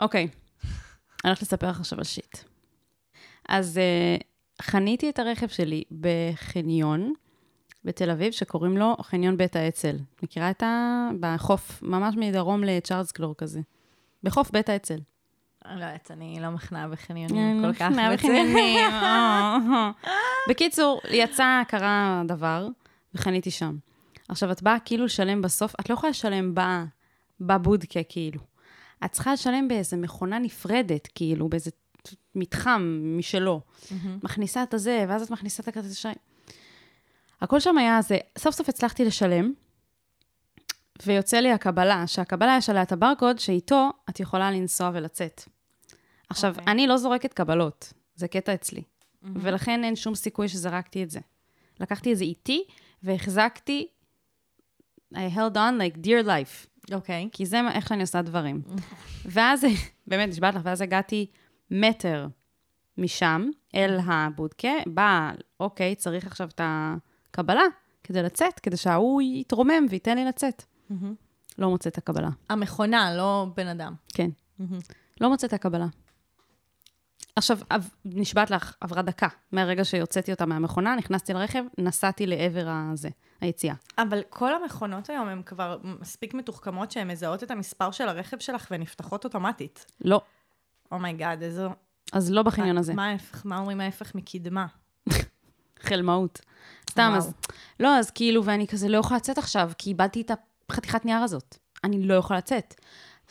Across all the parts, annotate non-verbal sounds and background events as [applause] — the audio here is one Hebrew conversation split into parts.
אוקיי, אני הולכת לספר לך עכשיו על שיט. אז uh, חניתי את הרכב שלי בחניון בתל אביב, שקוראים לו חניון בית האצ"ל. מכירה את ה... בחוף, ממש מדרום לצ'ארלס קלור כזה. בחוף בית האצ"ל. לא יודעת, אני לא מכנעה בחניונים כל כך. מכנעה בחניונים. אה, אה. [laughs] בקיצור, יצא, קרה דבר, וחניתי שם. עכשיו, את באה כאילו לשלם בסוף, את לא יכולה לשלם בבודקה, כאילו. את צריכה לשלם באיזה מכונה נפרדת, כאילו, באיזה מתחם משלו. Mm-hmm. מכניסה את הזה, ואז את מכניסה את הכרטיס אשראי. הכל שם היה זה, סוף סוף הצלחתי לשלם, ויוצא לי הקבלה, שהקבלה יש עליה את הברקוד, שאיתו את יכולה לנסוע ולצאת. עכשיו, okay. אוקיי. אני לא זורקת קבלות, זה קטע אצלי, mm-hmm. ולכן אין שום סיכוי שזרקתי את זה. לקחתי את זה איתי, והחזקתי, I held on like dear life. אוקיי. Okay. כי זה איך שאני עושה דברים. ואז, [laughs] באמת, נשבעת לך, ואז הגעתי מטר משם אל הבודקה, בא, אוקיי, צריך עכשיו את הקבלה כדי לצאת, כדי שההוא יתרומם וייתן לי לצאת. Mm-hmm. לא מוצא את הקבלה. המכונה, לא בן אדם. כן. Mm-hmm. לא מוצא את הקבלה. עכשיו, נשבעת לך, עברה דקה מהרגע שהוצאתי אותה מהמכונה, נכנסתי לרכב, נסעתי לעבר הזה, היציאה. אבל כל המכונות היום הן כבר מספיק מתוחכמות שהן מזהות את המספר של הרכב שלך ונפתחות אוטומטית. לא. oh my god, oh איזו... אז לא בחניון הזה. מה ההפך? מה אומרים ההפך מקדמה? [laughs] חלמאות. סתם, אז... לא, אז כאילו, ואני כזה לא יכולה לצאת עכשיו, כי איבדתי את החתיכת נייר הזאת. אני לא יכולה לצאת.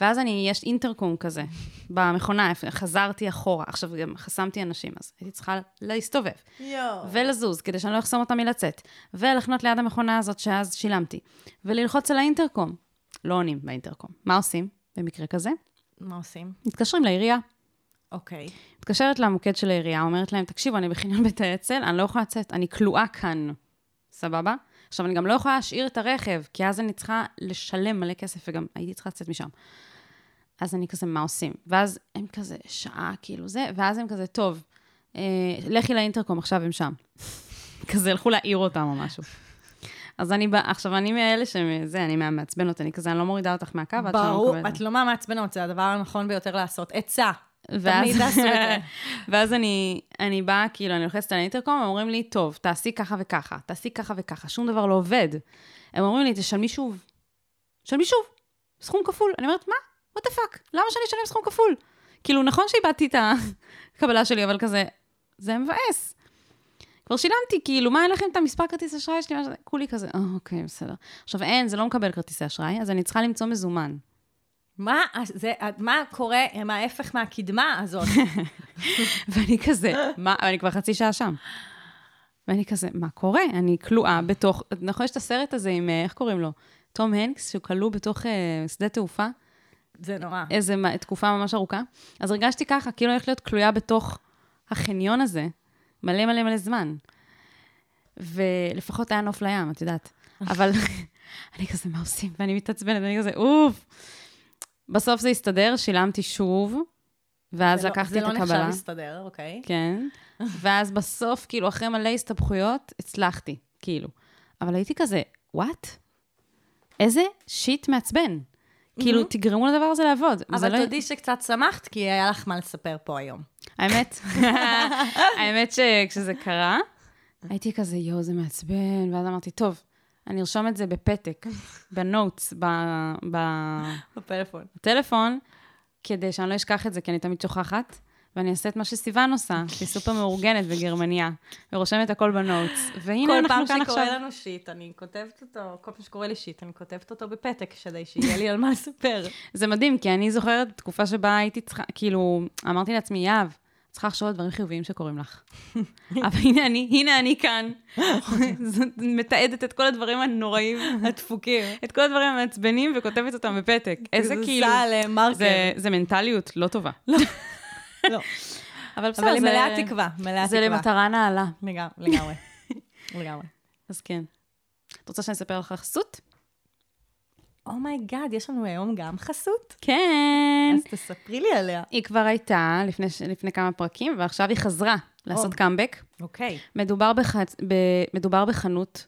ואז אני, יש אינטרקום כזה במכונה, חזרתי אחורה. עכשיו, גם חסמתי אנשים, אז הייתי צריכה להסתובב. יואו. ולזוז, כדי שאני לא אחסום אותם מלצאת. ולחנות ליד המכונה הזאת שאז שילמתי. וללחוץ על האינטרקום. לא עונים באינטרקום. מה עושים במקרה כזה? מה עושים? מתקשרים לעירייה. אוקיי. Okay. מתקשרת למוקד של העירייה, אומרת להם, תקשיבו, אני בחניון בית האצ"ל, אני לא יכולה לצאת, אני כלואה כאן. סבבה? עכשיו, אני גם לא יכולה להשאיר את הרכב, כי אז אני צריכה לשלם מלא כסף, וגם הייתי צריכה לצאת משם. אז אני כזה, מה עושים? ואז הם כזה, שעה, כאילו זה, ואז הם כזה, טוב, אה, לכי לאינטרקום, עכשיו הם שם. [laughs] כזה, הלכו להעיר אותם או משהו. אז אני באה, עכשיו, אני מאלה שזה, אני מהמעצבנות, אני כזה, אני לא מורידה אותך מהקו, עד שאני ברור, את לא מהמעצבנות, זה הדבר הנכון ביותר לעשות. עצה. ואז, [laughs] ואז אני, אני באה, כאילו, אני לוחצת על האינטרקום, אומרים לי, טוב, תעשי ככה וככה, תעשי ככה וככה, שום דבר לא עובד. הם אומרים לי, תשלמי שוב. תשלמי שוב, סכום כפול. אני אומרת, מה? what the fuck? למה שאני אשלם סכום כפול? כאילו, נכון שאיבדתי את הקבלה שלי, אבל כזה, זה מבאס. כבר שילמתי, כאילו, מה אין לכם את המספר כרטיס אשראי שלי? כולי כזה, אה, אוקיי, בסדר. עכשיו, אין, זה לא מקבל כרטיסי אשראי, אז אני צריכה למצוא מזומן. מה, זה, מה קורה עם ההפך מהקדמה הזאת? [laughs] ואני כזה, מה, אני כבר חצי שעה שם. ואני כזה, מה קורה? אני כלואה בתוך, נכון, יש את הסרט הזה עם, אה, איך קוראים לו? תום הנקס, שהוא כלוא בתוך uh, שדה תעופה. זה נורא. איזה תקופה ממש ארוכה. אז הרגשתי ככה, כאילו הולכת להיות כלואה בתוך החניון הזה, מלא מלא מלא זמן. ולפחות היה נוף לים, את יודעת. אבל [laughs] אני כזה, מה עושים? ואני מתעצבנת, ואני כזה, אוף. בסוף זה הסתדר, שילמתי שוב, ואז לא- לקחתי לא, את הקבלה. זה לא נחשב להסתדר, אוקיי. כן. [laughs] ואז בסוף, כאילו, אחרי מלא הסתבכויות, הצלחתי, כאילו. אבל הייתי כזה, וואט? איזה שיט מעצבן. כאילו, תגרמו לדבר הזה לעבוד. אבל לא- תודי שקצת שמחת, כי היה לך מה לספר פה היום. האמת, [laughs] האמת שכשזה קרה, הייתי כזה, יואו, זה מעצבן, ואז אמרתי, טוב, אני ארשום את זה בפתק, [laughs] בנוטס, ב... ב... בפלאפון. בטלפון, כדי שאני לא אשכח את זה, כי אני תמיד שוכחת. ואני אעשה את מה שסיוון עושה, שהיא סופר מאורגנת בגרמניה, ורושמת הכל בנוטס. והנה אנחנו כאן עכשיו. כל פעם שקורה לנו שיט, אני כותבת אותו, כל פעם שקורה לי שיט, אני כותבת אותו בפתק, כדי שיהיה לי על מה לספר. זה מדהים, כי אני זוכרת תקופה שבה הייתי צריכה, כאילו, אמרתי לעצמי, יהב, צריכה לחשוב על דברים חיוביים שקורים לך. [laughs] אבל הנה אני, הנה אני כאן, [laughs] מתעדת את כל הדברים הנוראים, [laughs] הדפוקים, את כל הדברים המעצבנים וכותבת אותם בפתק. איזה כאילו... זה. זה מנטליות לא טובה. לא. אבל בסדר, זה... אבל היא מלאה תקווה, מלאה תקווה. זה למטרה נעלה. לגמרי. לגמרי. אז כן. את רוצה שאני אספר לך חסות? Oh my god, oh יש לנו היום גם חסות? כן. אז תספרי לי עליה. היא כבר הייתה לפני, לפני כמה פרקים, ועכשיו היא חזרה לעשות קאמבק. אוקיי. מדובר, בח... ב... מדובר בחנות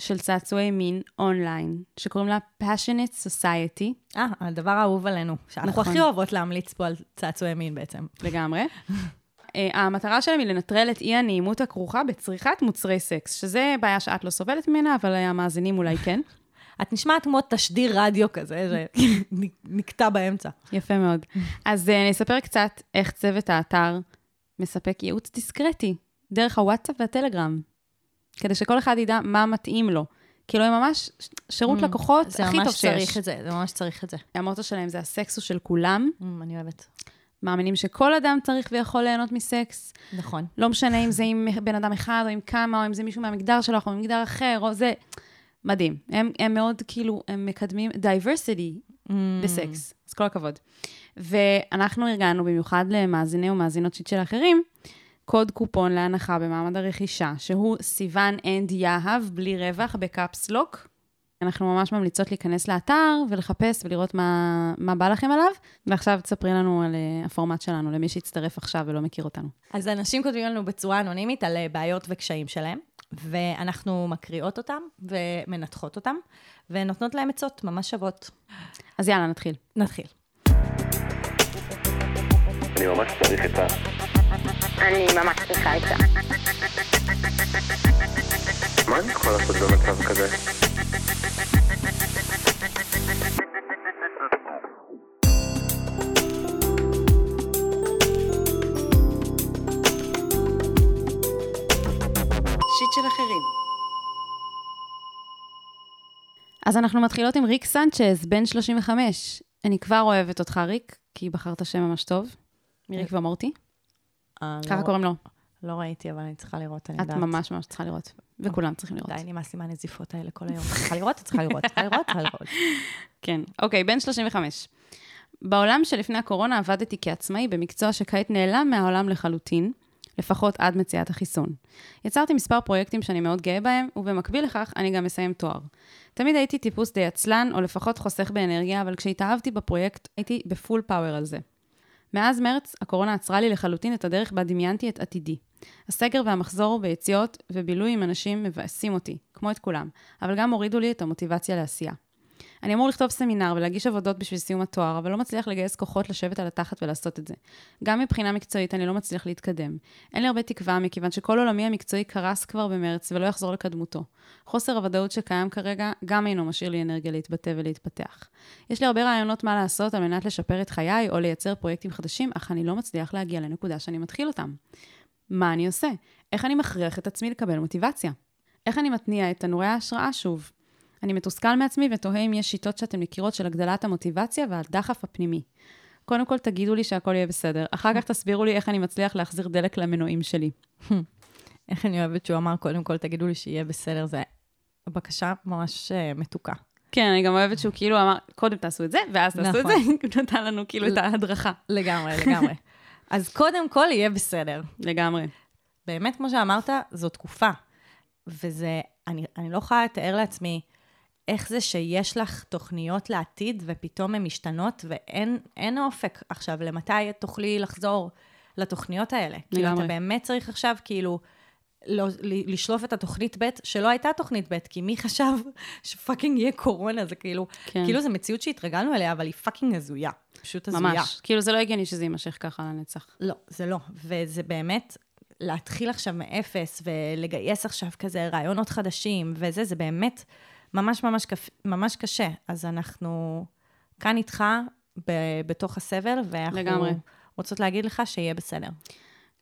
של צעצועי מין אונליין, שקוראים לה Passionate Society, אה, הדבר האהוב עלינו, שאנחנו נכון. הכי אוהבות להמליץ פה על צעצועי מין בעצם. לגמרי. [laughs] אה, המטרה שלהם היא לנטרל את אי הנעימות הכרוכה בצריכת מוצרי סקס, שזה בעיה שאת לא סובלת ממנה, אבל המאזינים אולי כן. [laughs] את נשמעת כמו תשדיר רדיו כזה, שנקטע באמצע. יפה מאוד. אז אה, אני אספר קצת איך צוות האתר מספק ייעוץ דיסקרטי, דרך הוואטסאפ והטלגרם, כדי שכל אחד ידע מה מתאים לו. כאילו, הם ממש שירות Mm, לקוחות זה הכי ממש טוב שיש. צריך את זה, זה ממש צריך את זה. המוטו שלהם זה הסקס הוא של כולם, Mm, אני אוהבת. מאמינים שכל אדם צריך ויכול ליהנות מסקס, נכון. לא משנה אם זה עם בן אדם אחד, או עם כמה, או אם זה מישהו מהמגדר שלך, או ממגדר אחר, או זה... מדהים. הם, הם מאוד, כאילו, הם מקדמים diversity Mm. בסקס, אז כל הכבוד. ואנחנו ארגנו במיוחד למאזיני ומאזינות שיט של אחרים, קוד קופון להנחה במעמד הרכישה, שהוא סיוון and יהב, בלי רווח, ב caps lock. אנחנו ממש ממליצות להיכנס לאתר ולחפש ולראות מה, מה בא לכם עליו. ועכשיו תספרי לנו על uh, הפורמט שלנו, למי שהצטרף עכשיו ולא מכיר אותנו. אז אנשים כותבים לנו בצורה אנונימית על אה, בעיות וקשיים שלהם, ואנחנו מקריאות אותם ומנתחות אותם, ונותנות להם עצות ממש שוות. אז יאללה, נתחיל. נתחיל. אני ממש צריך את ה... אני ממש צריכה זה. מה אני יכול לעשות במצב כזה? של אחרים. אז אנחנו מתחילות עם ריק סנצ'ז, בן 35. אני כבר אוהבת אותך, ריק, כי בחרת שם ממש טוב. מריק ומורטי, אה, ככה לא- קוראים לו. לא ראיתי, אבל אני צריכה לראות, אני את יודעת. ממש ממש צריכה לראות, וכולם צריכים לראות. די, נמאס לי מהנזיפות האלה כל היום. צריכה לראות, צריכה לראות, צריכה לראות, צריכה לראות. [laughs] כן. אוקיי, בן 35. בעולם שלפני הקורונה עבדתי כעצמאי במקצוע שכעת נעלם מהעולם לחלוטין, לפחות עד מציאת החיסון. יצרתי מספר פרויקטים שאני מאוד גאה בהם, ובמקביל לכך אני גם מסיים תואר. תמיד הייתי טיפוס די עצלן, או לפחות חוסך באנרגיה, אבל כשהתאהבתי בפרויקט, הייתי בפול פאוור על זה. מאז מרץ, הקורונה עצרה לי לחלוטין את הדרך בה דמיינתי את עתידי. הסגר והמחזור ביציאות ובילוי עם אנשים מבאסים אותי, כמו את כולם, אבל גם הורידו לי את המוטיבציה לעשייה. אני אמור לכתוב סמינר ולהגיש עבודות בשביל סיום התואר, אבל לא מצליח לגייס כוחות לשבת על התחת ולעשות את זה. גם מבחינה מקצועית אני לא מצליח להתקדם. אין לי הרבה תקווה, מכיוון שכל עולמי המקצועי קרס כבר במרץ ולא יחזור לקדמותו. חוסר הוודאות שקיים כרגע גם אינו משאיר לי אנרגיה להתבטא ולהתפתח. יש לי הרבה רעיונות מה לעשות על מנת לשפר את חיי או לייצר פרויקטים חדשים, אך אני לא מצליח להגיע לנקודה שאני מתחיל אותם. מה אני עושה? איך אני מכריח את עצמי לקבל מוטיבציה? איך אני מתניע את תנורי ההשראה שוב? אני מתוסכל מעצמי ותוהה אם יש שיטות שאתן מכירות של הגדלת המוטיבציה והדחף הפנימי. קודם כל תגידו לי שהכל יהיה בסדר, אחר כך תסבירו לי איך אני מצליח להחזיר דלק למנועים שלי. [laughs] איך אני אוהבת שהוא אמר, קודם כל תגידו לי שיהיה בסדר, זה בקשה ממש אה, מתוקה. כן, אני גם אוהבת שהוא כאילו אמר, קודם תעשו את זה, ואז תעשו את נכון. זה, [laughs] הוא נתן לנו כאילו את ההדרכה. לגמרי, [laughs] לגמרי. אז קודם כל יהיה בסדר. לגמרי. באמת, כמו שאמרת, זו תקופה. וזה, אני, אני לא יכולה לתאר לעצמי איך זה שיש לך תוכניות לעתיד ופתאום הן משתנות ואין אין אופק עכשיו למתי תוכלי לחזור לתוכניות האלה. כאילו, לגמרי. אתה באמת צריך עכשיו כאילו לא, לשלוף את התוכנית ב' שלא הייתה תוכנית ב', כי מי חשב ש fucking יהיה קורונה, זה כאילו, כן. כאילו זו מציאות שהתרגלנו אליה, אבל היא fucking הזויה. פשוט הזויה. ממש. כאילו זה לא הגיוני שזה יימשך ככה לנצח. לא, זה לא. וזה באמת, להתחיל עכשיו מאפס ולגייס עכשיו כזה רעיונות חדשים וזה, זה באמת ממש ממש. ממש קשה. אז אנחנו כאן איתך ב- בתוך הסבל, ואנחנו לגמרי. רוצות להגיד לך שיהיה בסדר.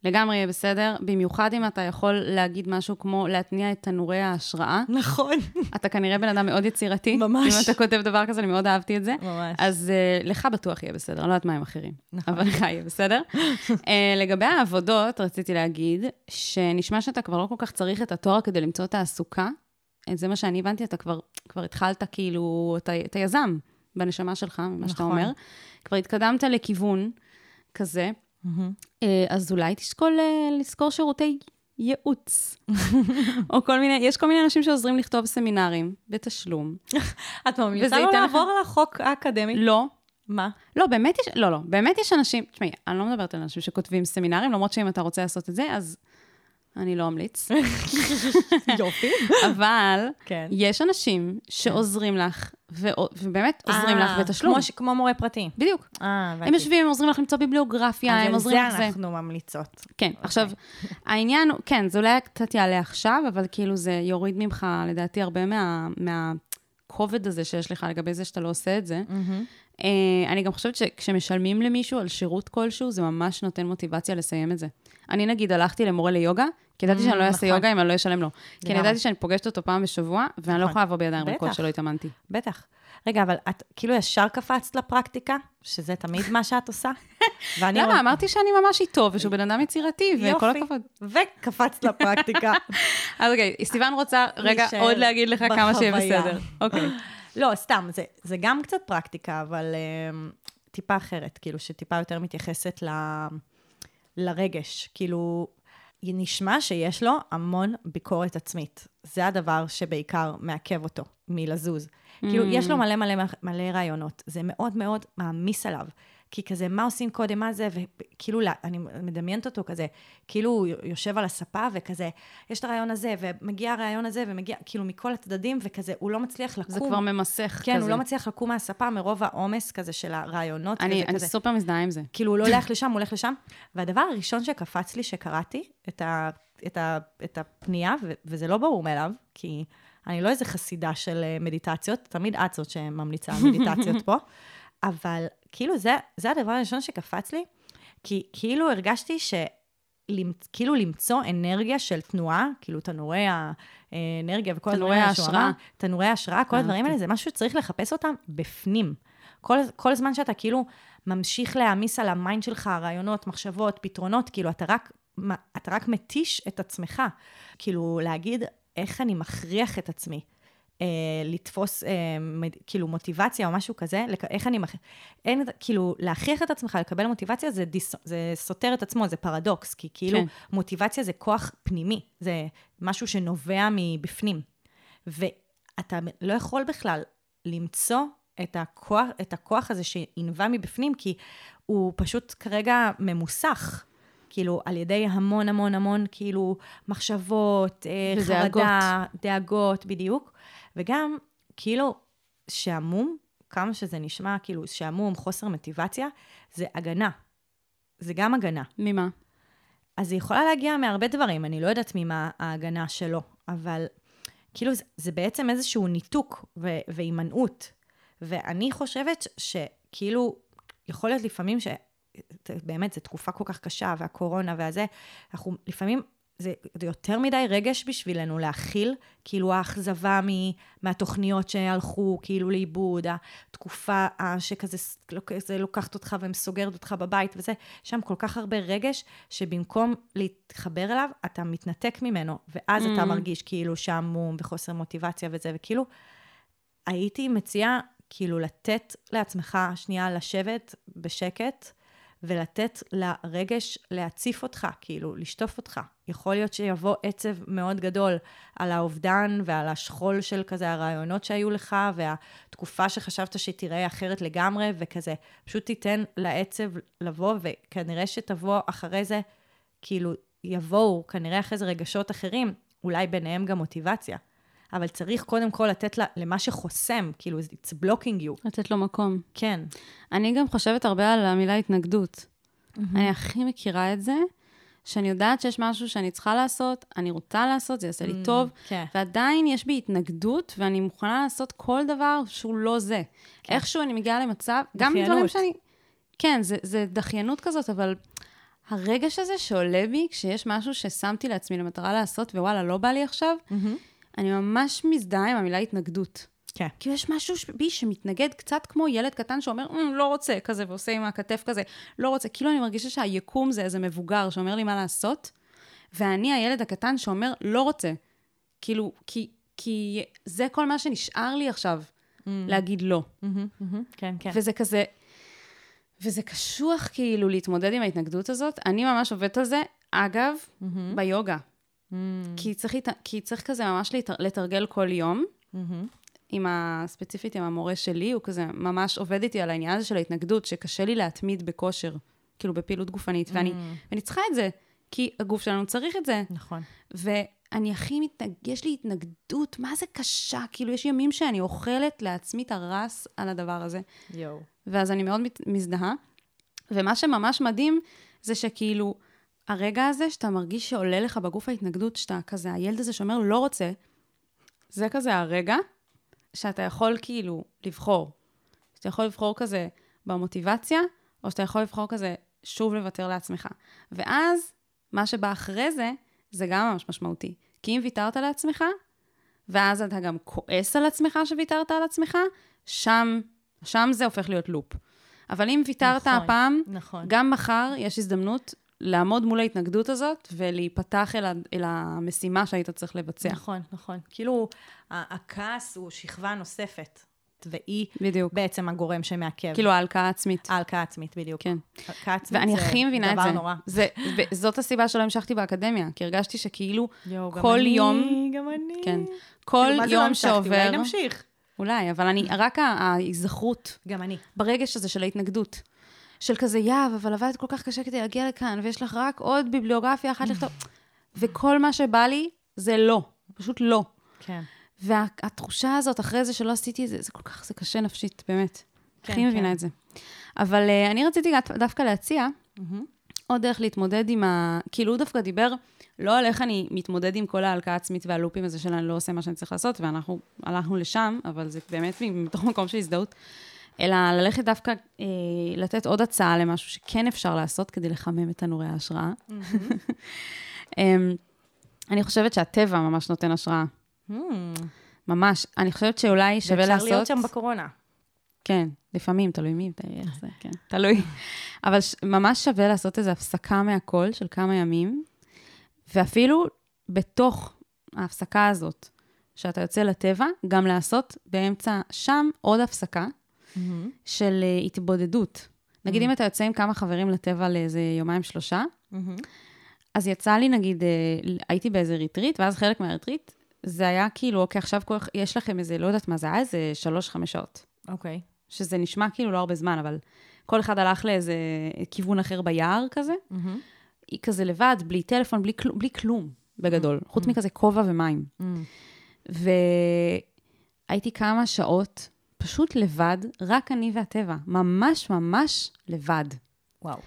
לגמרי יהיה בסדר, במיוחד אם אתה יכול להגיד משהו כמו להתניע את תנורי ההשראה. נכון. אתה כנראה בן אדם מאוד יצירתי. ממש. אם אתה כותב דבר כזה, אני מאוד אהבתי את זה. ממש. אז uh, לך בטוח יהיה בסדר, אני לא יודעת מה עם אחרים. נכון. אבל לך יהיה בסדר. uh, [laughs] לגבי העבודות, רציתי להגיד, שנשמע שאתה כבר לא כל כך צריך את התואר כדי למצוא תעסוקה. אה, זה מה שאני הבנתי, אתה כבר, כבר התחלת כאילו, אתה, אתה יזם בנשמה שלך, ממה שאתה נכון. אומר. כבר התקדמת לכיוון כזה. אה, אז אולי תשקול אה, לשכור שירותי ייעוץ. או כל מיני, יש כל מיני אנשים שעוזרים לכתוב סמינרים בתשלום. [laughs] את ממליצה לו ייתן לך- לעבור לחוק האקדמי? לא, מה? לא, באמת יש, לא, לא, באמת יש אנשים, תשמעי, אני לא מדברת על אנשים שכותבים סמינרים, למרות שאם אתה רוצה לעשות את זה, אז אני לא אמליץ. [laughs] יופי. אבל כן. יש אנשים שעוזרים לך, ו- ובאמת עוזרים לך אה, בתשלום. כמו ש- כמו מורה פרטי. בדיוק. אה, הם יושבים, הם עוזרים לך למצוא ביבליוגרפיה, הם עוזרים לך על זה. זה אנחנו ממליצות. כן, עכשיו, העניין הוא, כן, זה אולי קצת יעלה עכשיו, אבל כאילו זה יוריד ממך, לדעתי, הרבה מה- מהכובד הזה שיש לך לגבי זה שאתה לא עושה את זה. אה, אני גם חושבת שכשמשלמים למישהו על שירות כלשהו, זה ממש נותן מוטיבציה לסיים את זה. אני נגיד הלכתי למורה ליוגה, כי ידעתי שאני לא אעשה נכון. יוגה אם אני לא אשלם לו. כי אני. ידעתי שאני פוגשת אותו פעם בשבוע, ואני לא נכון. יכולה לבוא בידיים ריקות. שלא התאמנתי. בטח. רגע, אבל את כאילו ישר קפצת לפרקטיקה, שזה תמיד מה שאת עושה? [laughs] ואני למה? עוד- אמרתי שאני ממש איתו, ושהוא בן אדם יצירתי, וכל. הכבוד. וקפצת לפרקטיקה. [laughs] אז אוקיי, סיוון רוצה רגע עוד להגיד לך כמה שיהיה. בסדר. אוקיי. [laughs] לא, סתם, זה, זה גם קצת פרקטיקה, אבל um, טיפה אחרת, כאילו, שטיפה יותר מתייחסת ל, לרגש. כאילו, נשמע שיש לו המון ביקורת עצמית. זה הדבר שבעיקר מעכב אותו מלזוז. כאילו, יש לו מלא מלא מלא רעיונות. זה מאוד מאוד מעמיס עליו. כי כזה, מה עושים קודם, מה זה, וכאילו, אני מדמיינת אותו כזה, כאילו הוא יושב על הספה, וכזה, יש את הרעיון הזה, ומגיע הרעיון הזה, ומגיע, כאילו, מכל הצדדים, וכזה, הוא לא מצליח לקום. זה כבר ממסך כן, כזה. הוא לא מצליח לקום מהספה מרוב העומס כזה של הרעיונות. אני, כזה, אני כזה. סופר מזדהה עם זה. כאילו, הוא לא הולך לשם, הוא הולך לשם. והדבר הראשון שקפץ לי, שקראתי את, ה, את, ה, את הפנייה, ו, וזה לא ברור מאליו, כי אני לא איזה חסידה של אה, מדיטציות, תמיד את זאת שממליצה על מדיטציות [laughs] פה, אבל כאילו זה, זה הדבר הראשון שקפץ לי, כי כאילו הרגשתי ש... כאילו למצוא אנרגיה של תנועה, כאילו תנורי האנרגיה וכל הדברים האלה שהוא. אמר, תנורי ההשראה, כל הדברים האלה, זה משהו שצריך לחפש אותם בפנים. כל, כל זמן שאתה כאילו ממשיך להעמיס על ה mind שלך, רעיונות, מחשבות, פתרונות, כאילו אתה רק, אתה רק מתיש את עצמך. כאילו להגיד, איך אני מכריח את עצמי. אה, לתפוס אה, מד, כאילו מוטיבציה או משהו כזה, לק, איך אני, מכ... אין, כאילו, להכריח את עצמך לקבל מוטיבציה זה, דיס, זה סותר את עצמו, זה פרדוקס, כי כאילו כן. כן. מוטיבציה זה כוח פנימי, זה משהו שנובע מבפנים. ואתה לא יכול בכלל למצוא את הכוח, את הכוח הזה שינבע מבפנים, כי הוא פשוט כרגע ממוסך. כאילו, על ידי המון המון המון, כאילו, מחשבות, אה, ודאגות. חרדה, דאגות, בדיוק. וגם, כאילו, שעמום, כמה שזה נשמע, כאילו, שעמום, חוסר מוטיבציה, זה הגנה. זה גם הגנה. ממה? אז היא יכולה להגיע מהרבה דברים, אני לא יודעת ממה ההגנה שלו, אבל כאילו זה, זה בעצם איזשהו ניתוק ו- והימנעות. ואני חושבת שכאילו, יכול להיות לפעמים ש... באמת, זו תקופה כל כך קשה, והקורונה והזה, אנחנו לפעמים, זה, זה יותר מדי רגש בשבילנו להכיל, כאילו האכזבה מ, מהתוכניות שהלכו כאילו לאיבוד, התקופה ה- שכזה זה לוקחת אותך ומסוגרת אותך בבית וזה, שם כל כך הרבה רגש, שבמקום להתחבר אליו, אתה מתנתק ממנו, ואז אתה מרגיש כאילו שעמום וחוסר מוטיבציה וזה, וכאילו, הייתי מציעה כאילו לתת לעצמך שנייה לשבת בשקט, ולתת לרגש להציף אותך, כאילו, לשטוף אותך. יכול להיות שיבוא עצב מאוד גדול על האובדן ועל השכול של כזה הרעיונות שהיו לך, והתקופה שחשבת שתיראה אחרת לגמרי, וכזה, פשוט תיתן לעצב לבוא, וכנראה שתבוא אחרי זה, כאילו, יבואו כנראה אחרי זה רגשות אחרים, אולי ביניהם גם מוטיבציה. אבל צריך קודם כל לתת לה, למה שחוסם, כאילו, it's blocking you. לתת לו מקום. כן. אני גם חושבת הרבה על המילה התנגדות. אני הכי מכירה את זה, שאני יודעת שיש משהו שאני צריכה לעשות, אני רוצה לעשות, זה יעשה לי טוב, כן. ועדיין יש בי התנגדות, ואני מוכנה לעשות כל דבר שהוא לא זה. איכשהו אני מגיעה למצב, גם דברים דחיינות. שאני... כן, זה, זה דחיינות כזאת, אבל הרגש הזה שעולה בי כשיש משהו ששמתי לעצמי למטרה לעשות, ווואלה, לא בא לי עכשיו, אני ממש מזדהה עם המילה התנגדות. כן. כאילו יש משהו בי שמתנגד קצת כמו ילד קטן שאומר, "אמ, לא רוצה, כזה, ועושה עם הכתף כזה, לא רוצה. כאילו אני מרגישה שהיקום זה איזה מבוגר שאומר לי מה לעשות, ואני הילד הקטן שאומר, לא רוצה. כאילו, כי, כי זה כל מה שנשאר לי עכשיו, להגיד לא. מהמם, מהמם, כן, כן. וזה כזה, וזה קשוח כאילו להתמודד עם ההתנגדות הזאת. אני ממש עובדת על זה, אגב, ביוגה. כי צריך, כי צריך כזה ממש לתר, לתרגל כל יום. עם ה... ספציפית עם המורה שלי, הוא כזה ממש עובד איתי על העניין הזה של ההתנגדות, שקשה לי להתמיד בכושר, כאילו בפעילות גופנית, ואני, ואני צריכה את זה, כי הגוף שלנו צריך את זה. נכון. ואני הכי מתנג... יש לי התנגדות, מה זה קשה? כאילו, יש ימים שאני אוכלת לעצמי את הרס על הדבר הזה. יואו. ואז אני מאוד מת- מזדהה. ומה שממש מדהים, זה שכאילו, הרגע הזה שאתה מרגיש שעולה לך בגוף ההתנגדות, שאתה כזה, הילד הזה שאומר לא רוצה, זה כזה הרגע שאתה יכול כאילו לבחור. שאתה יכול לבחור כזה במוטיבציה, או שאתה יכול לבחור כזה שוב לוותר לעצמך. ואז, מה שבא אחרי זה, זה גם ממש משמעותי. כי אם ויתרת לעצמך, ואז אתה גם כועס על עצמך שוויתרת על עצמך, שם, שם זה הופך להיות לופ. אבל אם ויתרת נכון, הפעם, נכון. גם מחר יש הזדמנות לעמוד מול ההתנגדות הזאת ולהיפתח אל, ה- אל המשימה שהיית צריך לבצע. נכון, נכון. כאילו, הכעס הוא שכבה נוספת, והיא בדיוק. בעצם הגורם שמעכב. כאילו ההלקאה העצמית. ההלקאה עצמית, בדיוק. כן. הלקאה עצמית ואני זה הכי מבינה את דבר זה. נורא. זה. וזאת הסיבה שלא המשכתי באקדמיה, כי הרגשתי שכאילו גם כל אני, יום, גם אני. כן, כל כאילו, מה זה לא יום המשכתי? שעובר, אולי נמשיך. אולי, אבל אני, רק ההיזכרות גם אני. ברגש הזה של ההתנגדות. של כזה, יאב, אבל עבדת כל כך קשה כדי להגיע לכאן, ויש לך רק עוד ביבליוגרפיה אחת לכתוב. וכל מה שבא לי זה לא, פשוט לא. כן. והתחושה הזאת אחרי זה שלא עשיתי את זה, זה כל כך, זה קשה נפשית, באמת. כן, הכי מבינה כן. את זה. אבל uh, אני רציתי דו- דווקא להציע עוד דרך להתמודד עם ה... כאילו, הוא דווקא דיבר לא על איך אני מתמודד עם כל ההלקאה העצמית והלופים הזה של אני לא עושה מה שאני צריך לעשות, ואנחנו הלכנו לשם, אבל זה באמת מתוך מקום של הזדהות, אלא ללכת דווקא, אה, לתת עוד הצעה למשהו שכן אפשר לעשות כדי לחמם את תנורי ההשראה. [laughs] אמ, אני חושבת שהטבע ממש נותן השראה. ממש. אני חושבת שאולי שווה לעשות... ואפשר להיות שם בקורונה. כן, לפעמים, תלוי מי, תלוי איך זה, כן, [laughs] תלוי. אבל ש- ממש שווה לעשות איזו הפסקה מהכל של כמה ימים, ואפילו בתוך ההפסקה הזאת, שאתה יוצא לטבע, גם לעשות באמצע שם עוד הפסקה של אה, התבודדות. נגיד, אם אתה יוצא עם כמה חברים לטבע לאיזה יומיים, שלושה, אז יצא לי, נגיד, אה, הייתי באיזה ריטריט, ואז חלק מהריטריט, זה היה כאילו, אוקיי, עכשיו כל- יש לכם איזה, לא יודעת מה זה היה, איזה שלוש-חמש שעות. אוקיי. שזה נשמע כאילו לא הרבה זמן, אבל כל אחד הלך לאיזה כיוון אחר ביער כזה. היא כזה לבד, בלי טלפון, בלי, כל, בלי כלום, בגדול. חוץ מכזה כובע ומים. והייתי כמה שעות פשוט לבד, רק אני והטבע. ממש ממש לבד. וואו.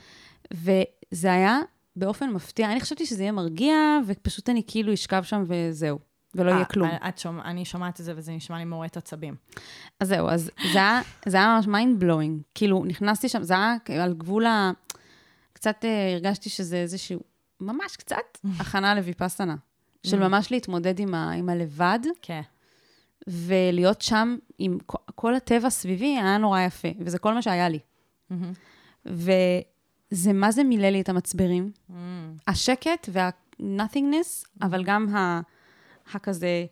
וזה היה באופן מפתיע. אני חשבתי שזה יהיה מרגיע, ופשוט אני כאילו אשכב שם וזהו. ולא יהיה אה, כלום. את שומע, אני שומעת את זה וזה נשמע לי מורט עצבים. אז זהו, אז זה היה, זה היה ממש mind blowing. כאילו, נכנסתי שם, זה היה על גבול ה... קצת אה, הרגשתי שזה איזשהו, ממש קצת, [laughs] הכנה לוויפאסנה. של ממש להתמודד עם, ה, עם הלבד, כן. ולהיות שם עם כל, הטבע סביבי, היה נורא יפה, וזה כל מה שהיה לי. וזה, מה זה מילא לי את המצברים? השקט וה-nothingness, אבל גם ה, הכזה,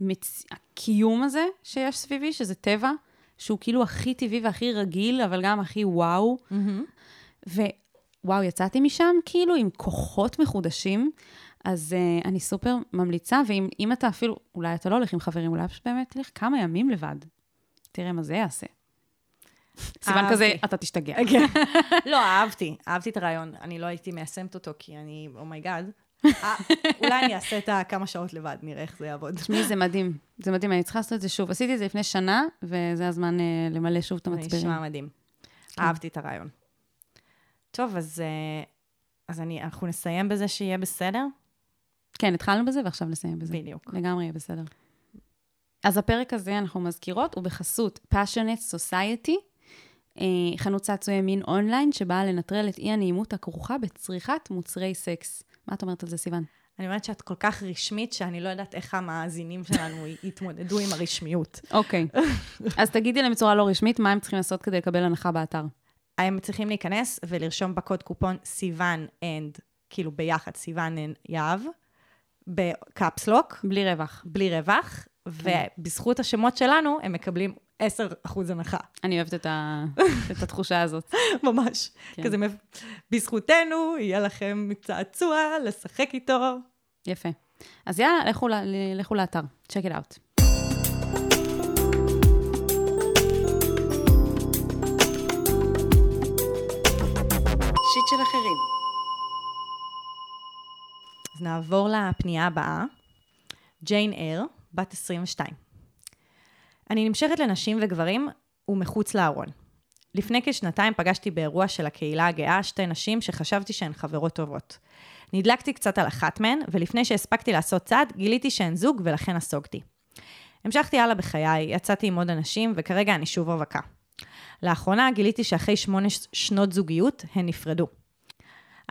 מצ... הקיום הזה שיש סביבי, שזה טבע, שהוא כאילו הכי טבעי והכי רגיל, אבל גם הכי וואו. ווואו, יצאתי משם כאילו עם כוחות מחודשים, אז uh, אני סופר ממליצה, ואם אם אתה אפילו, אולי אתה לא הולך עם חברים, אולי פשוט באמת תלך כמה ימים לבד. תראה מה זה יעשה. סימן אהבתי. כזה, אתה תשתגע. כן. [laughs] לא, אהבתי, אהבתי את הרעיון. אני לא הייתי מיישמת אותו, כי אני, oh my god. אולי אני אעשה את הכמה שעות לבד, נראה איך זה יעבוד. תשמעי, זה מדהים. זה מדהים, אני צריכה לעשות את זה שוב. עשיתי את זה לפני שנה, וזה הזמן uh, למלא שוב את זה המצברים. נשמע מדהים. אהבתי את הרעיון. טוב, אז, אה, אנחנו נסיים בזה שיהיה בסדר? כן, התחלנו בזה ועכשיו נסיים בזה. בדיוק. לגמרי יהיה בסדר. אז הפרק הזה, אנחנו מזכירות, הוא בחסות Passionate Society, אה, חנות צעצועי מין אונליין, שבאה לנטרל את אי-הנעימות הכרוכה בצריכת מוצרי סקס. מה את אומרת על זה, סיוון? אני אומרת שאת כל כך רשמית, שאני לא יודעת איך המאזינים שלנו [laughs] יתמודדו עם הרשמיות. אוקיי. [laughs] אז תגידי להם בצורה לא רשמית, מה הם צריכים לעשות כדי לקבל הנחה באתר. הם צריכים להיכנס ולרשום בקוד קופון סיוון and, כאילו ביחד, סיוון and יהב, ב caps lock, בלי רווח. בלי רווח, ובזכות השמות שלנו, הם מקבלים 10% הנחה. אני אוהבת את, ה... [laughs] את התחושה הזאת. ממש. כן. כזה, בזכותנו, יהיה לכם צעצוע לשחק איתו. יפה. אז יאללה, לכו, ל... לכו לאתר, check it out. שיט של אחרים. נעבור לפנייה הבאה. ג'יין אר, בת 22. אני נמשכת לנשים וגברים ומחוץ לארון. לפני כשנתיים פגשתי באירוע של הקהילה הגאה שתי נשים שחשבתי שהן חברות טובות. נדלקתי קצת על אחת מהן, ולפני שהספקתי לעשות צעד, גיליתי שהן זוג ולכן נסוגתי. המשכתי הלאה בחיי, יצאתי עם עוד אנשים, וכרגע אני שוב רווקה. לאחרונה גיליתי שאחרי שמונה שנות זוגיות, הן נפרדו.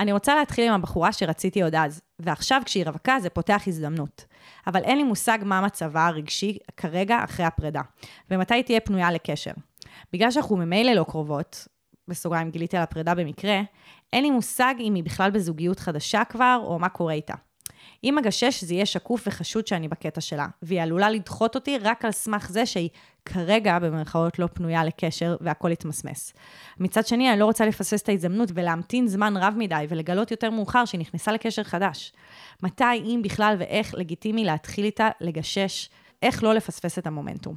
אני רוצה להתחיל עם הבחורה שרציתי עוד אז, ועכשיו כשהיא רווקה זה פותח הזדמנות. אבל אין לי מושג מה מצבה הרגשי כרגע אחרי הפרידה, ומתי תהיה פנויה לקשר. בגלל שאנחנו ממילא לא קרובות, בסוגריים גיליתי על הפרידה במקרה, אין לי מושג אם היא בכלל בזוגיות חדשה כבר, או מה קורה איתה. אם אגשש זה יהיה שקוף וחשוד שאני בקטע שלה, והיא עלולה לדחות אותי רק על סמך זה שהיא כרגע, במרכאות, לא פנויה לקשר והכל יתמסמס. מצד שני, אני לא רוצה לפספס את ההזדמנות ולהמתין זמן רב מדי ולגלות יותר מאוחר שהיא נכנסה לקשר חדש. מתי, אם בכלל ואיך לגיטימי להתחיל איתה לגשש, איך לא לפספס את המומנטום.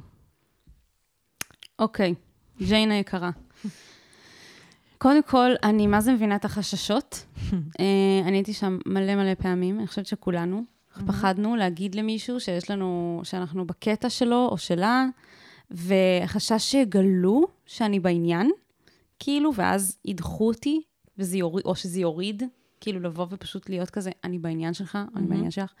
אוקיי, ג'יין היקרה. קודם כל, אני מה זה מבינה את החששות. [laughs] אה, אני הייתי שם מלא מלא פעמים, אני חושבת שכולנו. פחדנו להגיד למישהו שיש לנו, שאנחנו בקטע שלו או שלה, וחשש שיגלו שאני בעניין, כאילו, ואז ידחו אותי, וזה יוריד, או שזה יוריד, כאילו לבוא ופשוט להיות כזה, אני בעניין שלך, אני בעניין שלך.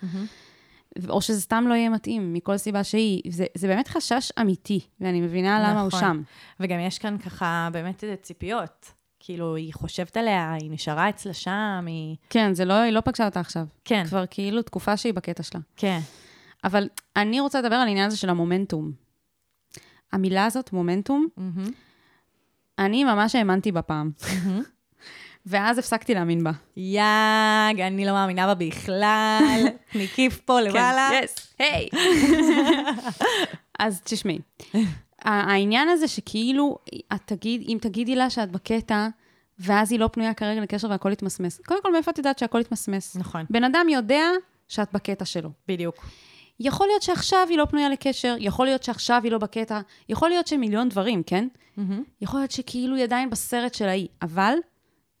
או שזה סתם לא יהיה מתאים, מכל סיבה שהיא. זה, זה באמת חשש אמיתי, ואני מבינה למה הוא נכון. שם. וגם יש כאן ככה באמת איזה ציפיות. כאילו, היא חושבת עליה, היא נשארה אצלה שם, היא... כן, זה לא, היא לא פגשה אותה עכשיו. כן, כבר כאילו תקופה שהיא בקטע שלה. כן. אבל אני רוצה לדבר על העניין הזה של המומנטום. המילה הזאת, מומנטום, מהמם. אני ממש האמנתי בה פעם. [laughs] ואז הפסקתי להאמין בה. יאג, אני לא מאמינה בה בכלל. [laughs] נקיף פה למעלה. יס, היי. [laughs] אז תשמעי, העניין הזה שכאילו, את תגיד, אם תגידי לה שאת בקטע, ואז היא לא פנויה כרגע לקשר והכל יתמסמס. קודם כל, מאיפה את יודעת שהכל יתמסמס? נכון, בן אדם יודע שאת בקטע שלו. בדיוק. יכול להיות שעכשיו היא לא פנויה לקשר, יכול להיות שעכשיו היא לא בקטע, יכול להיות שמיליון דברים, כן? מהמם. יכול להיות שכאילו היא עדיין בסרט של ההיא, אבל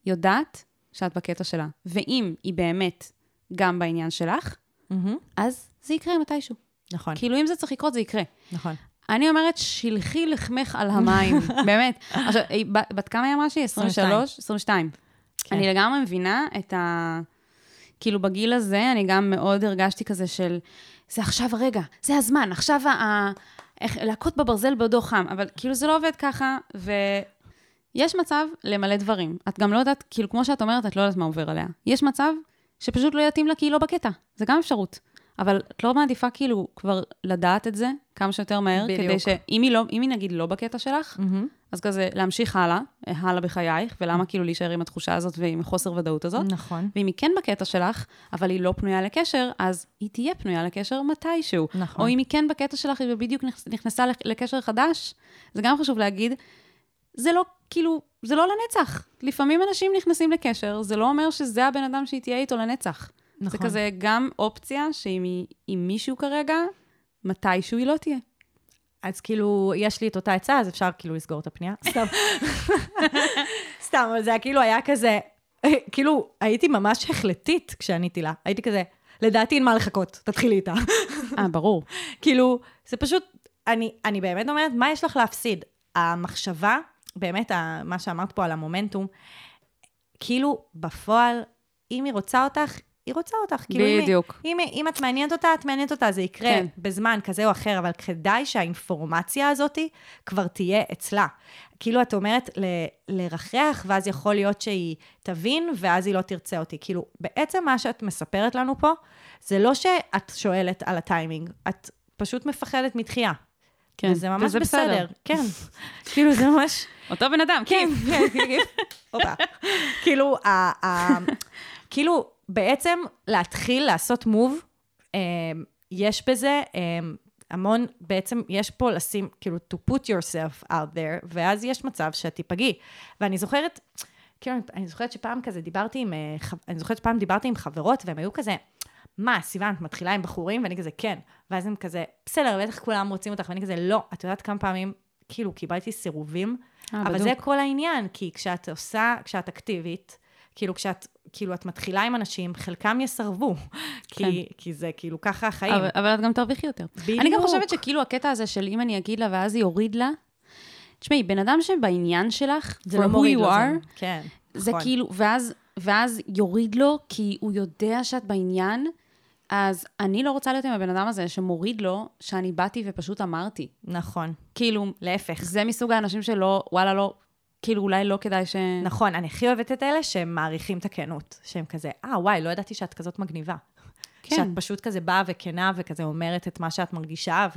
יודעת שאת בקטע שלה. ואם היא באמת גם בעניין שלך, מהמם. אז זה יקרה מתישהו. נכון, כאילו, אם זה צריך לקרות, זה יקרה. נכון. אני אומרת, שלחי לחמך על המים, [laughs] באמת. עכשיו, בת כמה היא אמרה שהיא? 23? 22. כן. אני לגמרי מבינה את ה... כאילו, בגיל הזה, אני גם מאוד הרגשתי כזה של, זה עכשיו הרגע, זה הזמן, עכשיו ה... איך, להכות בברזל בעודו חם, אבל כאילו זה לא עובד ככה, ויש מצב למלא דברים. את גם לא יודעת, כאילו, כמו שאת אומרת, את לא יודעת מה עובר עליה. יש מצב שפשוט לא יתאים לה כי היא לא בקטע, זה גם אפשרות. אבל את לא מעדיפה כאילו כבר לדעת את זה כמה שיותר מהר, בדיוק. כדי שאם היא, לא, היא נגיד לא בקטע שלך, מהמם. אז כזה להמשיך הלאה, הלאה בחייך, ולמה כאילו להישאר עם התחושה הזאת ועם חוסר ודאות הזאת. נכון. ואם היא כן בקטע שלך, אבל היא לא פנויה לקשר, אז היא תהיה פנויה לקשר מתישהו. נכון. או אם היא כן בקטע שלך, היא בדיוק נכ- נכנסה לק- לקשר חדש, זה גם חשוב להגיד, זה לא, כאילו, זה לא לנצח. לפעמים אנשים נכנסים לקשר, זה לא אומר שזה הבן אדם שהיא תהיה איתו לנצח. זה נכון. כזה גם אופציה שאם היא עם מישהו כרגע, מתישהו היא לא תהיה. אז כאילו, יש לי את אותה עצה, אז אפשר כאילו לסגור את הפנייה. [laughs] סתם. סתם, אבל זה היה כאילו היה כזה, כאילו, הייתי ממש החלטית כשעניתי לה. הייתי כזה, לדעתי אין מה לחכות, תתחילי איתה. אה, ברור. [laughs] כאילו, זה פשוט, אני, אני באמת אומרת, מה יש לך להפסיד? המחשבה, באמת, ה- מה שאמרת פה על המומנטום, כאילו, בפועל, אם היא רוצה אותך, היא רוצה אותך. כאילו, אם בדיוק. אם, היא- אם את מעניינת אותה, את מעניינת אותה, זה יקרה כן. בזמן כזה או אחר, אבל כדאי שהאינפורמציה הזאת כבר תהיה אצלה. כאילו, את אומרת ל, לרחח, ואז יכול להיות שהיא תבין, ואז היא לא תרצה אותי. כאילו, בעצם מה שאת מספרת לנו פה, זה לא שאת שואלת על הטיימינג, את פשוט מפחדת מתחייה. כן, וזה ממש וזה בסדר. בסדר. כן. [laughs] כאילו, זה ממש... אותו בן אדם, כן. כן, כן, כן. הופה. כאילו, [laughs] כאילו, בעצם להתחיל לעשות מוב, אה, יש בזה אה, המון, בעצם יש פה לשים, כאילו, to put yourself out there, ואז יש מצב שאת תיפגעי. ואני זוכרת, כאילו, אני זוכרת שפעם כזה דיברתי עם, אה, אני זוכרת שפעם דיברתי עם חברות, והם היו כזה, מה, סיוון, את מתחילה עם בחורים? ואני כזה, כן. ואז הם כזה, בסדר, בטח כולם רוצים אותך, ואני כזה, לא. את יודעת כמה פעמים, כאילו, קיבלתי סירובים? אבל בדוק. זה כל העניין, כי כשאת עושה, כשאת אקטיבית, כאילו, כשאת, כאילו, את מתחילה עם אנשים, חלקם יסרבו, [laughs] כי, כי זה כאילו ככה החיים. אבל, אבל את גם תרוויחי יותר. בדיוק. אני גם חושבת שכאילו הקטע הזה של אם אני אגיד לה ואז זה יוריד לה, תשמעי, בן אדם שבעניין שלך, זה לא מוריד לו, are, זה, כן, זה נכון. כאילו, ואז, ואז יוריד לו, כי הוא יודע שאת בעניין, אז אני לא רוצה להיות עם הבן אדם הזה שמוריד לו, שאני באתי ופשוט אמרתי. נכון, כאילו, להפך. זה מסוג האנשים שלא, וואלה, לא, כאילו, אולי לא כדאי ש... נכון, אני הכי אוהבת את אלה שהם מעריכים את הכנות. שהם כזה, אה, וואי, לא ידעתי שאת כזאת מגניבה. כן. שאת פשוט כזה באה וכנה וכזה אומרת את מה שאת מרגישה,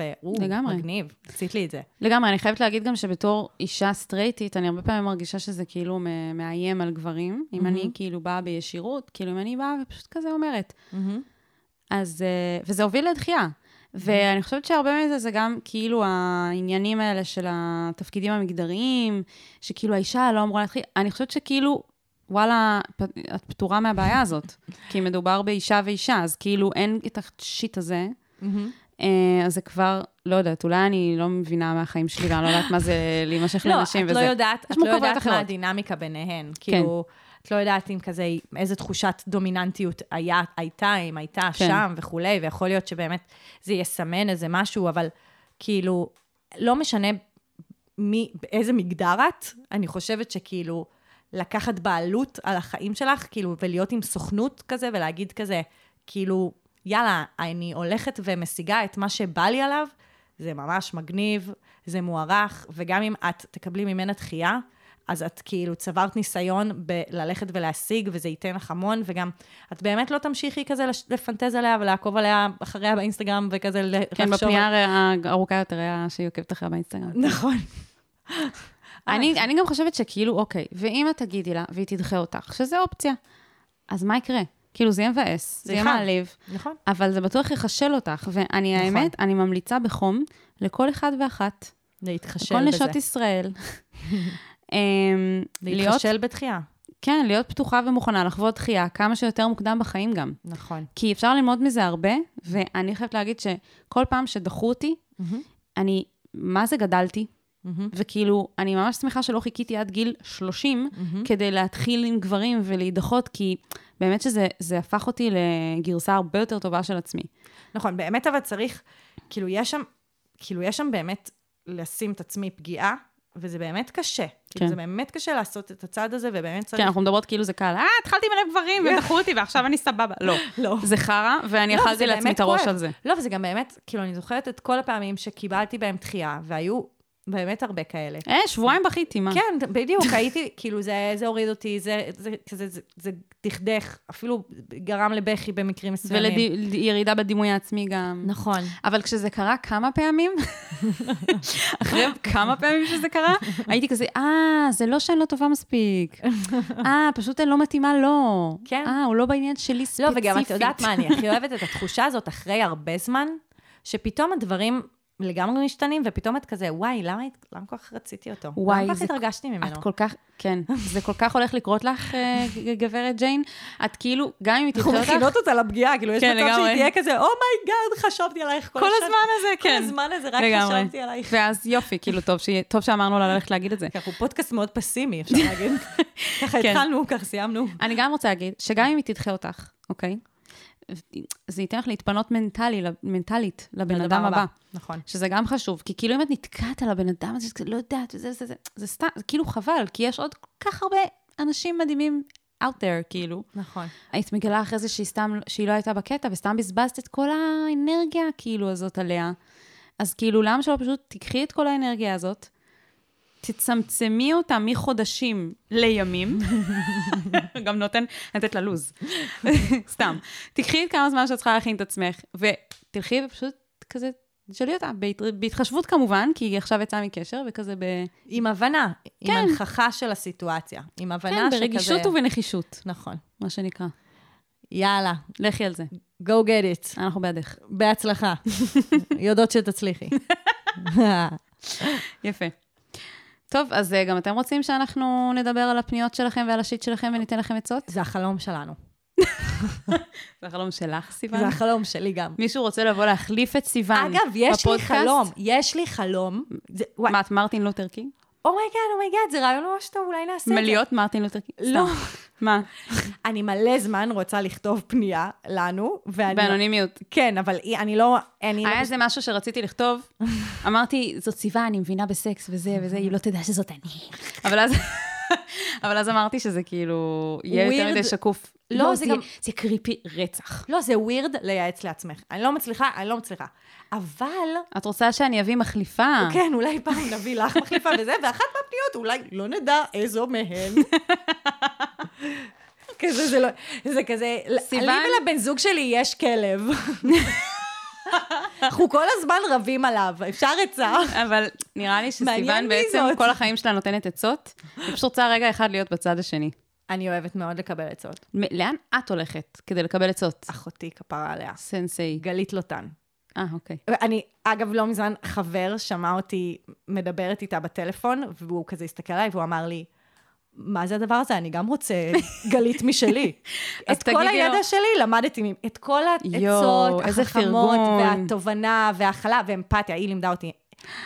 לגמרי. מגניב, עשית לי את זה. לגמרי, אני חייבת להגיד גם שבתור אישה סטרייטית, אני הרבה פעמים מרגישה שזה כאילו מאיים על גברים. אם אני כאילו באה בישירות, כאילו אם אני באה ופשוט כזה אומרת. אז, אה, וזה הוביל לדחייה. ואני חושבת שהרבה מזה זה גם כאילו העניינים האלה של התפקידים המגדריים, שכאילו האישה לא אמורה להתחיל. אני חושבת שכאילו, וואלה, את פטורה מהבעיה הזאת. [laughs] כי מדובר באישה ואישה, אז כאילו אין את השיט הזה. אה, אז זה כבר, לא יודעת, אולי אני לא מבינה מהחיים שלי, ואני לא יודעת מה זה להימשך לא, לנשים את וזה. לא יודעת, יש את לא יודעת מה. הדינמיקה ביניהן. כאילו, את לא יודעת אם כזה, איזה תחושת דומיננטיות היה, הייתה, אם הייתה כן. שם וכולי, ויכול להיות שבאמת זה יסמן איזה משהו, אבל כאילו, לא משנה מי, באיזה מגדר את, אני חושבת שכאילו, לקחת בעלות על החיים שלך, כאילו, ולהיות עם סוכנות כזה, ולהגיד כזה, כאילו, יאללה, אני הולכת ומשיגה את מה שבא לי עליו, זה ממש מגניב, זה מוערך, וגם אם את תקבלי ממנה דחייה, אז את כאילו צברת ניסיון בללכת ולהשיג, וזה ייתן לך המון, וגם את באמת לא תמשיכי כזה לפנטז עליה ולעקוב עליה אחריה באינסטגרם, וכזה כן, לחשוב... בפנייה הארוכה יותר היה שהיא עוקבת אחריה באינסטגרם. נכון. [laughs] אני, אני גם חושבת שכאילו, אוקיי, ואם את תגידי לה והיא תדחה אותך, שזה אופציה, אז מה יקרה? כאילו, זה יהיה מבאס, זה יהיה חם. מעליב, נכון. אבל זה בטוח יחשל אותך, ואני, נכון. האמת, אני ממליצה בחום לכל אחד ואחת, להתחשל בזה. נשות ישראל, אמ, להיות, להתחשל בתחייה. כן, להיות פתוחה ומוכנה לחוות דחייה כמה שיותר מוקדם בחיים גם. נכון. כי אפשר ללמוד מזה הרבה, ואני חייבת להגיד שכל פעם שדחו אותי, אני, מה זה גדלתי? וכאילו, אני ממש שמחה שלא חיכיתי עד גיל 30 כדי להתחיל עם גברים ולהידחות, כי באמת שזה זה הפך אותי לגרסה הרבה יותר טובה של עצמי. נכון, באמת אבל צריך, כאילו יש שם, כאילו יש שם באמת לשים את עצמי פגיעה, וזה באמת קשה. כאילו כן. זה באמת קשה לעשות את הצעד הזה, ובאמת צריך... כן, אנחנו מדברות כאילו זה קל, אה, התחלתי מלא גברים [laughs] ודחו אותי ועכשיו אני סבבה. לא, [laughs] לא. זה חרא, ואני לא, אכלתי לעצמי את הראש. על זה. לא, וזה גם באמת, כאילו, אני זוכרת את כל הפעמים שקיבלתי בהם דחייה, והיו באמת הרבה כאלה. אה, שבועיים בכיתי, מה? כן, בדיוק, הייתי, כאילו, זה, זה הוריד אותי, זה, זה, כזה, זה, זה דכדך, אפילו גרם לבכי במקרים מסוימים. ולירידה בדימוי העצמי גם. נכון. אבל כשזה קרה כמה פעמים, [laughs] אחרי כמה פעמים שזה קרה, הייתי כזה, אה, זה לא שאני לא טובה מספיק. אה, פשוט אני לא מתאימה לו. כן. אה, הוא לא בעניין שלי לא, ספציפית. וגם את יודעת מה, אני הכי אוהבת את התחושה הזאת אחרי הרבה זמן, שפתאום הדברים לגמרי משתנים, ופתאום את כזה, וואי, למה, למה כל כך רציתי אותו? וואי, למה כל כך התרגשתי ממנו? את כל כך, כן, זה כל כך הולך לקרות לך, אה, גברת ג'יין. את כאילו, גם אם היא אנחנו תדחה אותך, מכינות אותה לפגיעה, כאילו, יש כן, מצב שהיא. תהיה כזה, oh my god, חשבתי עלייך כל כל השנה." הזמן הזה, כן. כל הזמן הזה, רק לגמרי. חשבתי עלייך. ואז יופי, כאילו, טוב שיהיה- טוב שאמרנו לה ללכת להגיד את זה. אנחנו פודקאסט מאוד פסימי, אפשר להגיד. [laughs] ככה כן. התחלנו, ככה סיימנו. אני גם רוצה להגיד, שגם אם היא תדחה אותך, אוקיי? זה ייתן לך להתפנות מנטלי, מנטלית לבן אדם הבא. נכון. שזה גם חשוב, כי כאילו אם את נתקעת על הבן אדם הזה, לא יודעת, וזה, זה, זה, זה סתם, זה כאילו חבל, כי יש עוד כל כך הרבה אנשים מדהימים out there, כאילו. נכון. היית מגלה אחרי זה שהיא סתם, שהיא לא הייתה בקטע, וסתם בזבזת את כל האנרגיה, כאילו, הזאת עליה. אז כאילו, למה שלא פשוט תיקחי את כל האנרגיה הזאת, תצמצמי אותה מחודשים לימים, [laughs] גם נותן, לתת לה לוז, [laughs] סתם. תקחי את כמה זמן שאת צריכה להכין את עצמך, ותלכי ופשוט כזה, תשאלי אותה, בהת- בהתחשבות כמובן, כי היא עכשיו יצאה מקשר, וכזה ב... עם הבנה, עם כן. הנכחה של הסיטואציה. עם הבנה כן, שכזה... ברגישות ובנחישות, נכון. מה שנקרא. יאללה, לכי על זה, go get it. אנחנו בעדך. בהצלחה. [laughs] יודעות שתצליחי. יפה. טוב, אז אה, גם אתם רוצים שאנחנו נדבר על הפניות שלכם ועל השיט שלכם וניתן לכם עצות? זה החלום שלנו. [laughs] זה החלום שלך, סיוון? זה החלום שלי גם. מישהו רוצה לבוא להחליף את סיוון אגב, יש לי בפודקאסט? חלום, יש לי חלום. מה, את מרטין לותר קינג? אומייגאד, אומייגאד, זה רעיון ממש טוב, אולי נעשה את זה. מלהיות מרטין לותר קינג? לא. מה? [laughs] אני מלא זמן רוצה לכתוב פנייה לנו, ואני... באנונימיות. כן, אבל לא... אני לא היה איזה משהו שרציתי לכתוב, [laughs] אמרתי, זאת סיבה, אני מבינה בסקס וזה וזה, היא לא תדע שזאת אני. [laughs] אבל אז... [laughs] אבל אז אמרתי שזה כאילו, יהיה יותר. מדי שקוף. לא, לא, זה זה גם- זה קריפי רצח. לא, זה ווירד לייעץ לעצמך. אני לא מצליחה, אני לא מצליחה. אבל, את רוצה שאני אביא מחליפה? כן, אולי פעם נביא לך מחליפה וזה, ואחת מהפניות, אולי לא נדע איזו מהן. [laughs] כזה, זה לא, זה כזה, סיוון? לי ולבן זוג שלי יש כלב. [laughs] אנחנו כל הזמן רבים עליו, אפשר עצה? אבל נראה לי שסיוון בעצם זאת. כל החיים שלה נותנת עצות, היא פשוט רוצה רגע אחד להיות בצד השני. אני אוהבת מאוד לקבל עצות. לאן את הולכת כדי לקבל עצות? אחותי כפרה עליה. סנסei. גלית לוטן. אה, אוקיי. אני, אגב, לא מזמן חבר שמע אותי מדברת איתה בטלפון, והוא כזה הסתכל עליי והוא אמר לי, מה זה הדבר הזה? אני גם רוצה גלית משלי. [laughs] את כל הידע לו- שלי למדתי, את כל העצות החכמות. והתובנה, והכלה, ואמפתיה, היא לימדה אותי.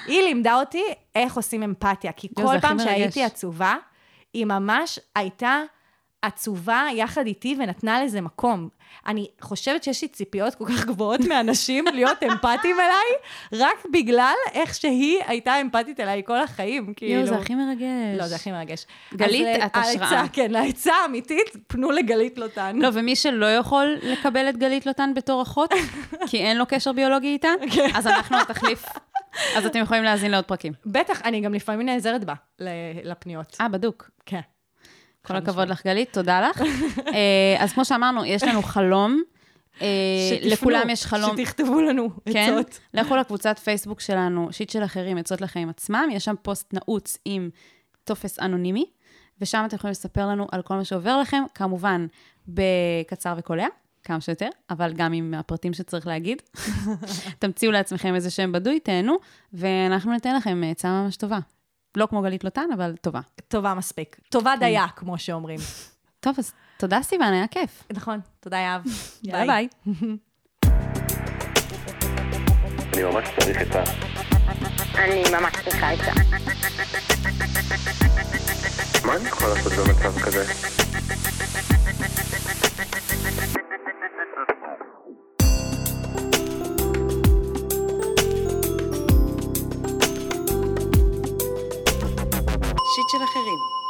היא לימדה אותי איך עושים אמפתיה, כי כל פעם. שהייתי עצובה, היא ממש הייתה עצובה יחד איתי ונתנה לזה מקום. אני חושבת שיש לי ציפיות כל כך גבוהות מאנשים [laughs] להיות אמפתיים אליי, רק בגלל איך שהיא הייתה אמפתית אליי כל החיים, כאילו. יואו, זה הכי מרגש. לא, זה הכי מרגש. גלית, אה, את השראה. העצה, כן, העצה האמיתית, פנו לגלית לוטן. לא, ומי שלא יכול לקבל את גלית לוטן בתור אחות, [laughs] כי אין לו קשר ביולוגי איתה, כן. אז אנחנו התחליף. אז אתם יכולים להאזין לעוד פרקים. בטח, אני גם לפעמים נעזרת בה לפניות. אה, בדוק. כן. כל הכבוד לך, גלית, תודה לך. [laughs] אה, אז כמו שאמרנו, יש לנו חלום. אה, שתפנו, לכולם יש חלום. שתכתבו לנו כן, עצות. לכו לקבוצת פייסבוק שלנו, שיט של אחרים, עצות לחיים עצמם, יש שם פוסט נעוץ עם טופס אנונימי, ושם אתם יכולים לספר לנו על כל מה שעובר לכם, כמובן בקצר וקולע, כמה שיותר, אבל גם עם הפרטים שצריך להגיד. [laughs] תמציאו לעצמכם איזה שם בדוי, תהנו, ואנחנו ניתן לכם עצה ממש טובה. לא כמו גלית לוטן, אבל טובה. טובה מספיק. טובה דייה, כמו שאומרים. [laughs] טוב, אז תודה סיוון, היה כיף. נכון, תודה יהב. [laughs] ביי ביי. [laughs] אני ממש צריך עצה. אני ממש צריכה עצה. מה אני יכול לעשות במצב כזה? שיט של אחרים.